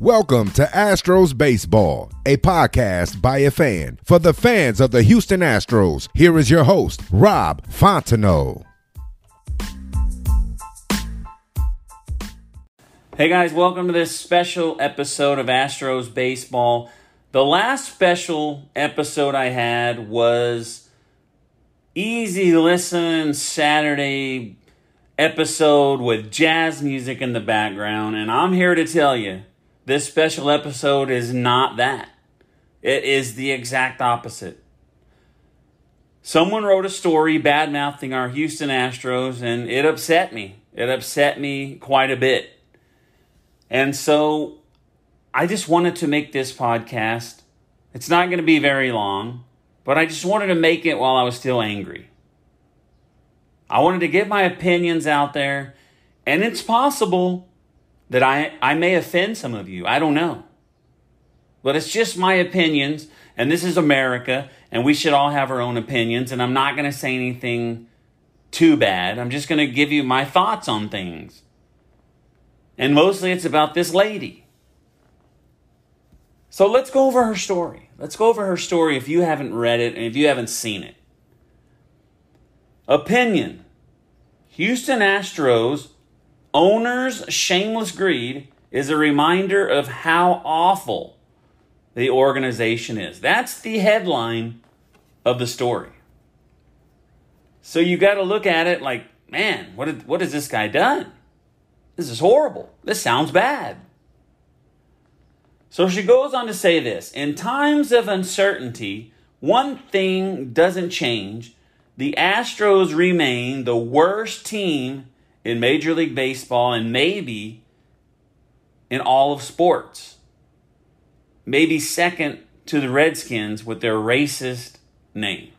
Welcome to Astros Baseball, a podcast by a fan for the fans of the Houston Astros. Here is your host, Rob Fontenot. Hey guys, welcome to this special episode of Astros Baseball. The last special episode I had was easy listen Saturday episode with jazz music in the background, and I'm here to tell you this special episode is not that. It is the exact opposite. Someone wrote a story bad mouthing our Houston Astros, and it upset me. It upset me quite a bit. And so I just wanted to make this podcast. It's not going to be very long, but I just wanted to make it while I was still angry. I wanted to get my opinions out there, and it's possible that I, I may offend some of you. I don't know. But it's just my opinions, and this is America, and we should all have our own opinions, and I'm not going to say anything too bad. I'm just going to give you my thoughts on things. And mostly it's about this lady. So let's go over her story. Let's go over her story if you haven't read it and if you haven't seen it. Opinion Houston Astros Owner's shameless greed is a reminder of how awful the organization is. That's the headline of the story. So you got to look at it like, man, what, did, what has this guy done? This is horrible. This sounds bad. So she goes on to say this In times of uncertainty, one thing doesn't change. The Astros remain the worst team in Major League Baseball and maybe in all of sports. Maybe second to the Redskins with their racist name.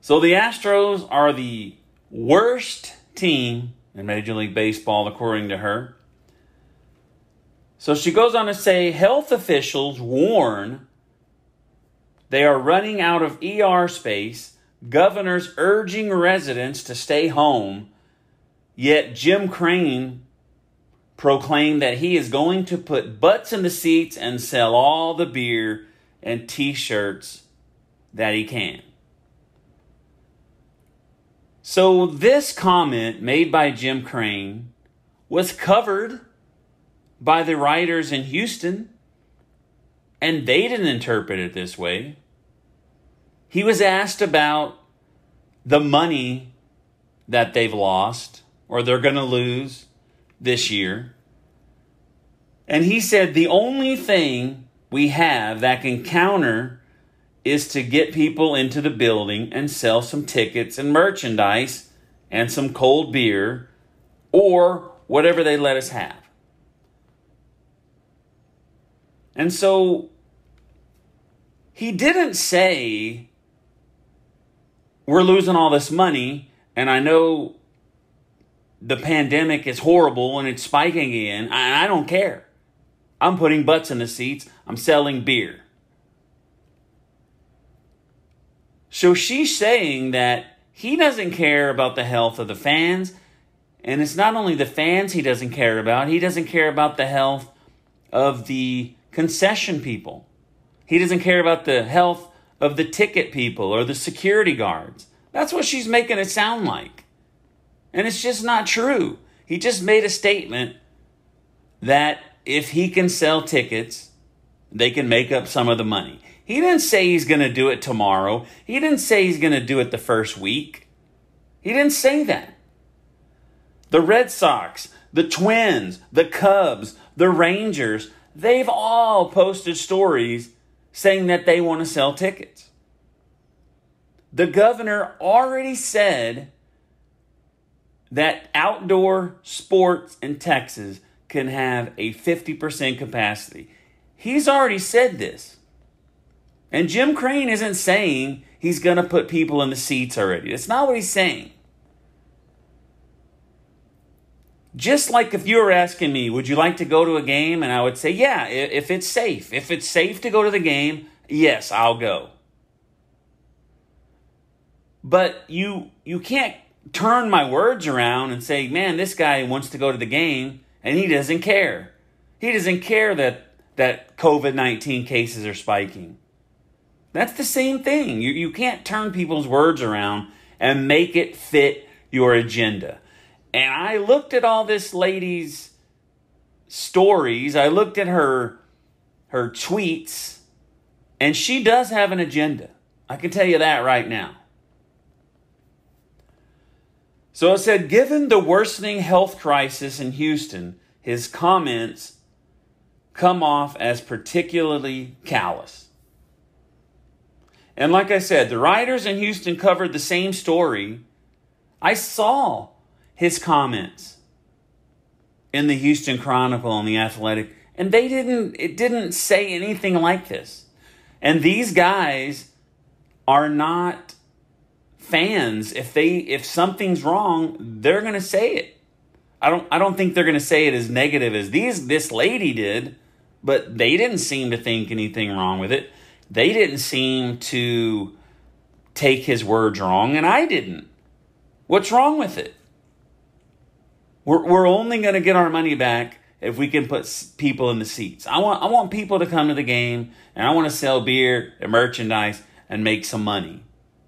So the Astros are the worst team in Major League Baseball, according to her. So she goes on to say health officials warn they are running out of ER space governors urging residents to stay home, yet Jim Crane proclaimed that he is going to put butts in the seats and sell all the beer and t shirts that he can. So, this comment made by Jim Crane was covered by the writers in Houston, and they didn't interpret it this way. He was asked about the money that they've lost or they're going to lose this year. And he said the only thing we have that can counter is to get people into the building and sell some tickets and merchandise and some cold beer or whatever they let us have. And so he didn't say we're losing all this money, and I know the pandemic is horrible and it's spiking again. I, I don't care. I'm putting butts in the seats. I'm selling beer. So she's saying that he doesn't care about the health of the fans. And it's not only the fans he doesn't care about, he doesn't care about the health of the concession people. He doesn't care about the health of the ticket people or the security guards. That's what she's making it sound like. And it's just not true. He just made a statement that if he can sell tickets, they can make up some of the money. He didn't say he's going to do it tomorrow. He didn't say he's going to do it the first week. He didn't say that. The Red Sox, the Twins, the Cubs, the Rangers, they've all posted stories saying that they want to sell tickets. The governor already said that outdoor sports in Texas can have a 50% capacity. He's already said this. And Jim Crane isn't saying he's going to put people in the seats already. That's not what he's saying. Just like if you were asking me, would you like to go to a game? And I would say, yeah, if it's safe. If it's safe to go to the game, yes, I'll go. But you you can't turn my words around and say, man, this guy wants to go to the game and he doesn't care. He doesn't care that that COVID 19 cases are spiking. That's the same thing. You, you can't turn people's words around and make it fit your agenda. And I looked at all this lady's stories, I looked at her her tweets, and she does have an agenda. I can tell you that right now. So it said, given the worsening health crisis in Houston, his comments come off as particularly callous. And like I said, the writers in Houston covered the same story. I saw his comments in the Houston Chronicle and the Athletic, and they didn't it didn't say anything like this. And these guys are not fans. If they if something's wrong they're going to say it. I don't i don't think they're going to say it as negative as these this lady did but they didn't seem to think anything wrong with it. They didn't seem to take his words wrong and i didn't. What's wrong with it we're, we're only going to get our money back if we can put people in the seats i want i want people to come to the game and i want to sell beer and merchandise and make some money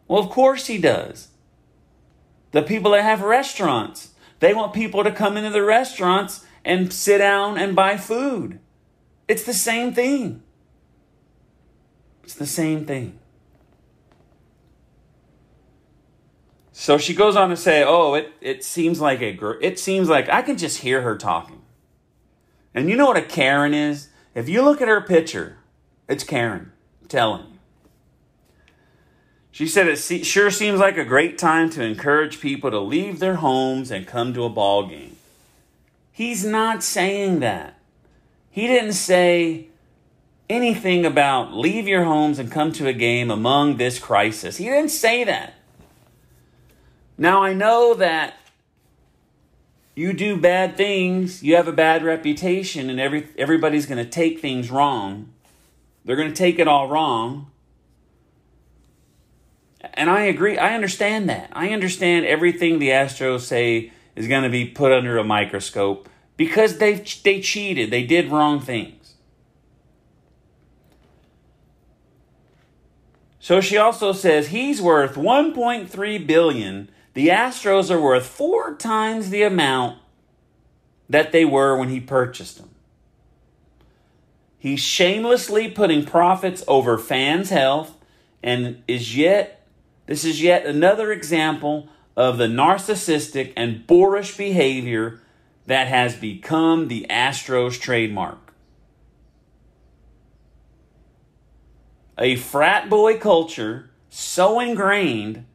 well, of course he does. The people that have restaurants, they want people to come into the restaurants and sit down and buy food. It's the same thing. It's the same thing. So she goes on to say, "Oh, it it seems like a gr- it seems like I can just hear her talking." And you know what a Karen is? If you look at her picture, it's Karen. Telling you. She said it sure seems like a great time to encourage people to leave their homes and come to a ball game. He's not saying that. He didn't say anything about leave your homes and come to a game among this crisis. He didn't say that. Now I know that you do bad things, you have a bad reputation, and every, everybody's going to take things wrong. They're going to take it all wrong. And I agree. I understand that. I understand everything the Astros say is going to be put under a microscope because they they cheated. They did wrong things. So she also says he's worth 1.3 billion. The Astros are worth 4 times the amount that they were when he purchased them. He's shamelessly putting profits over fans' health and is yet this is yet another example of the narcissistic and boorish behavior that has become the Astros trademark. A frat boy culture so ingrained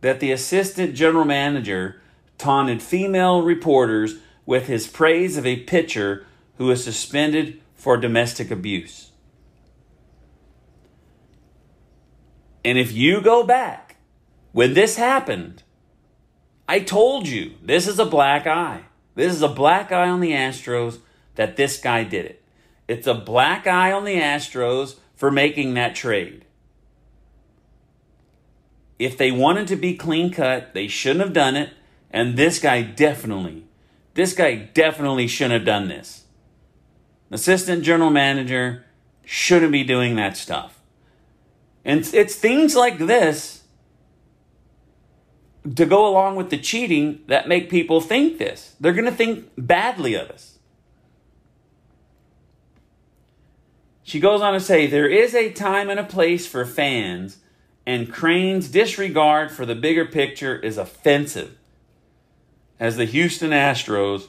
that the assistant general manager taunted female reporters with his praise of a pitcher who was suspended for domestic abuse. And if you go back, when this happened, I told you this is a black eye. This is a black eye on the Astros that this guy did it. It's a black eye on the Astros for making that trade. If they wanted to be clean cut, they shouldn't have done it. And this guy definitely, this guy definitely shouldn't have done this. Assistant general manager shouldn't be doing that stuff. And it's things like this to go along with the cheating that make people think this. They're going to think badly of us. She goes on to say there is a time and a place for fans, and Crane's disregard for the bigger picture is offensive, as the Houston Astros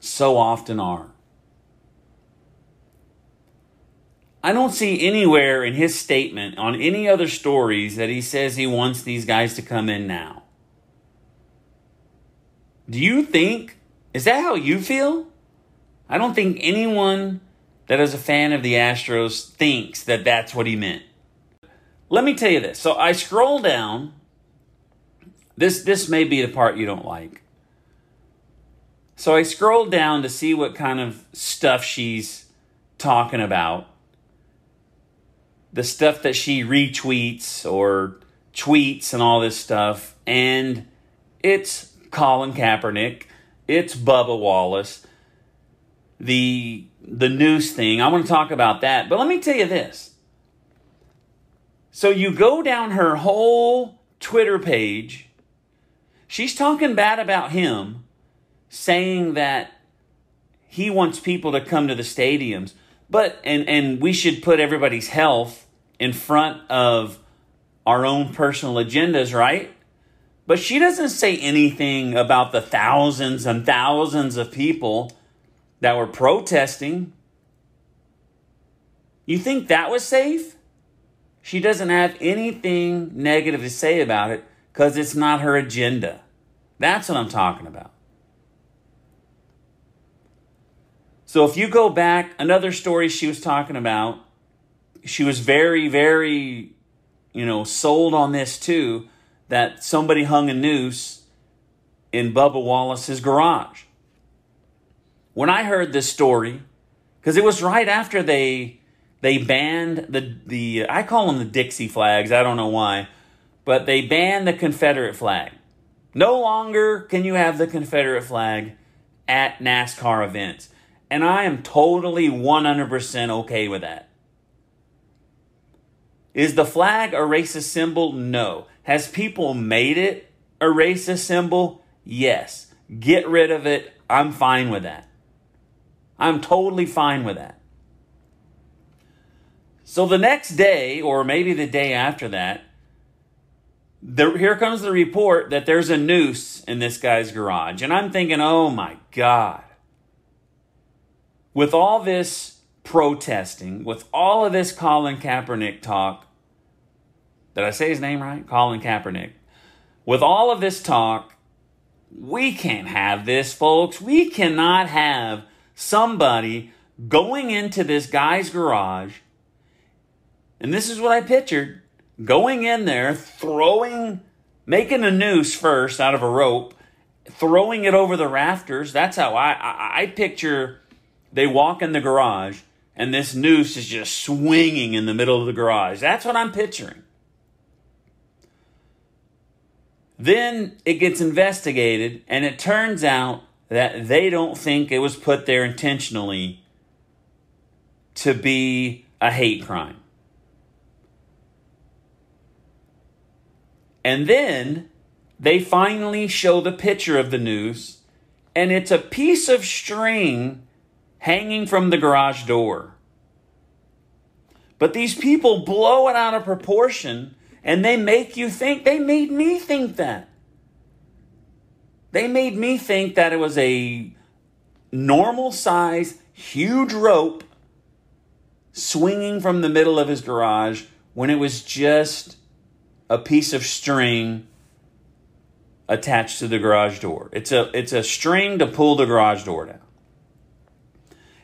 so often are. I don't see anywhere in his statement on any other stories that he says he wants these guys to come in now. Do you think, is that how you feel? I don't think anyone that is a fan of the Astros thinks that that's what he meant. Let me tell you this. So I scroll down. This this may be the part you don't like. So I scroll down to see what kind of stuff she's talking about. The stuff that she retweets or tweets and all this stuff. And it's Colin Kaepernick, it's Bubba Wallace, the the news thing. I want to talk about that. But let me tell you this. So you go down her whole Twitter page. She's talking bad about him, saying that he wants people to come to the stadiums. But and and we should put everybody's health in front of our own personal agendas, right? But she doesn't say anything about the thousands and thousands of people that were protesting. You think that was safe? She doesn't have anything negative to say about it because it's not her agenda. That's what I'm talking about. So if you go back, another story she was talking about, she was very, very, you know, sold on this too that somebody hung a noose in Bubba Wallace's garage when I heard this story, because it was right after they they banned the the I call them the Dixie flags. I don't know why, but they banned the Confederate flag. No longer can you have the Confederate flag at NASCAR events. And I am totally 100% okay with that. Is the flag a racist symbol? No. Has people made it a racist symbol? Yes. Get rid of it. I'm fine with that. I'm totally fine with that. So the next day, or maybe the day after that, the, here comes the report that there's a noose in this guy's garage. And I'm thinking, oh my God. With all this protesting, with all of this Colin Kaepernick talk, did I say his name right? Colin Kaepernick. With all of this talk, we can't have this, folks. We cannot have somebody going into this guy's garage, and this is what I pictured going in there, throwing, making a noose first out of a rope, throwing it over the rafters. That's how I, I, I picture they walk in the garage and this noose is just swinging in the middle of the garage. That's what I'm picturing. Then it gets investigated, and it turns out that they don't think it was put there intentionally to be a hate crime. And then they finally show the picture of the noose, and it's a piece of string hanging from the garage door. But these people blow it out of proportion and they make you think, they made me think that. They made me think that it was a normal size, huge rope swinging from the middle of his garage when it was just a piece of string attached to the garage door. It's a it's a string to pull the garage door down.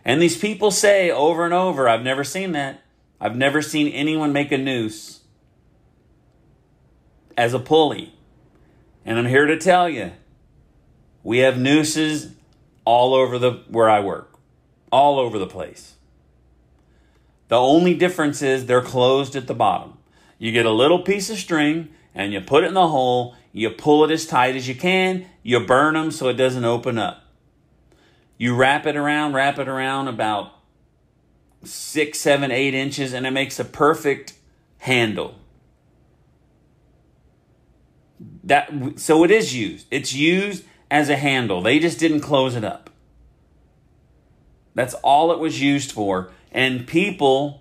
And these people say over and over, I've never seen that. I've never seen anyone make a noose as a pulley. And I'm here to tell you, we have nooses all over the where I work, all over the place. The only difference is they're closed at the bottom. You get a little piece of string and you put it in the hole, you pull it as tight as you can, you burn them so it doesn't open up. You wrap it around, wrap it around about six, seven, eight inches, and it makes a perfect handle. That so it is used. It's used as a handle. They just didn't close it up. That's all it was used for. And people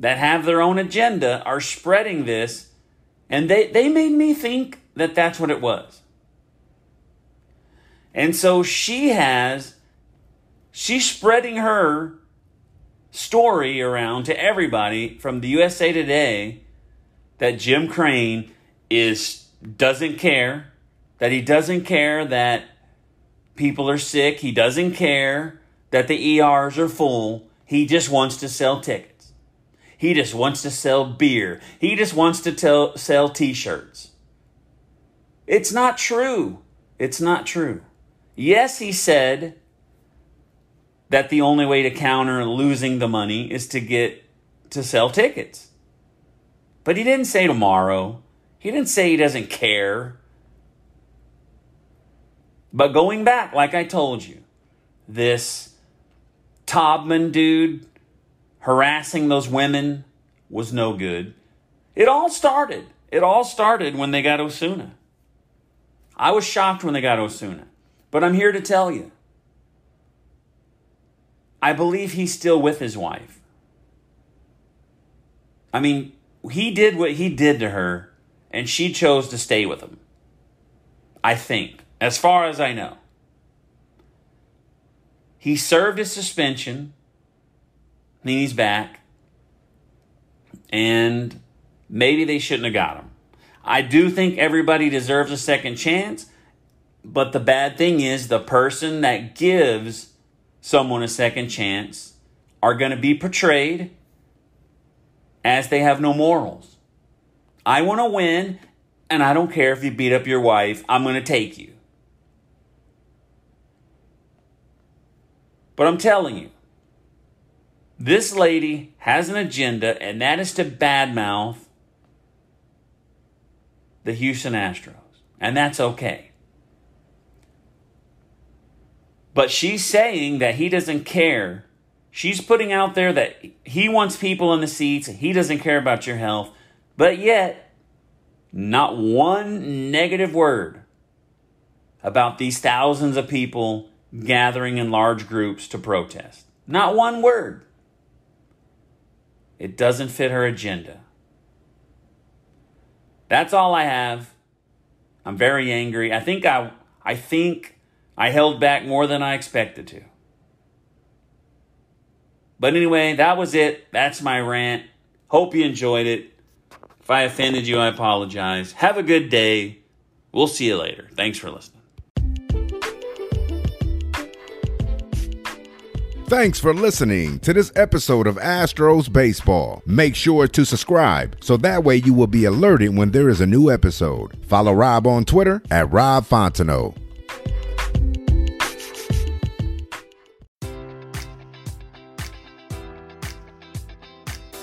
that have their own agenda are spreading this, and they, they made me think that that's what it was. And so she has, she's spreading her story around to everybody from the USA Today that Jim Crane is doesn't care, that he doesn't care that people are sick, he doesn't care that the ERs are full. He just wants to sell tickets. He just wants to sell beer. He just wants to tell, sell t-shirts. It's not true. It's not true. Yes, he said that the only way to counter losing the money is to get to sell tickets. But he didn't say tomorrow. He didn't say he doesn't care. But going back, like I told you, this Taubman dude harassing those women was no good. It all started. It all started when they got Osuna. I was shocked when they got Osuna. But I'm here to tell you I believe he's still with his wife. I mean, he did what he did to her, and she chose to stay with him. I think, as far as I know. He served his suspension, he's back, and maybe they shouldn't have got him. I do think everybody deserves a second chance, but the bad thing is the person that gives someone a second chance are going to be portrayed as they have no morals. I want to win, and I don't care if you beat up your wife, I'm going to take you. But I'm telling you, this lady has an agenda, and that is to badmouth the Houston Astros. And that's okay. But she's saying that he doesn't care. She's putting out there that he wants people in the seats, he doesn't care about your health, but yet, not one negative word about these thousands of people gathering in large groups to protest. Not one word. It doesn't fit her agenda. That's all I have. I'm very angry. I think I I think I held back more than I expected to. But anyway, that was it. That's my rant. Hope you enjoyed it. If I offended you, I apologize. Have a good day. We'll see you later. Thanks for listening. Thanks for listening to this episode of Astros Baseball. Make sure to subscribe so that way you will be alerted when there is a new episode. Follow Rob on Twitter at Rob Fontenot.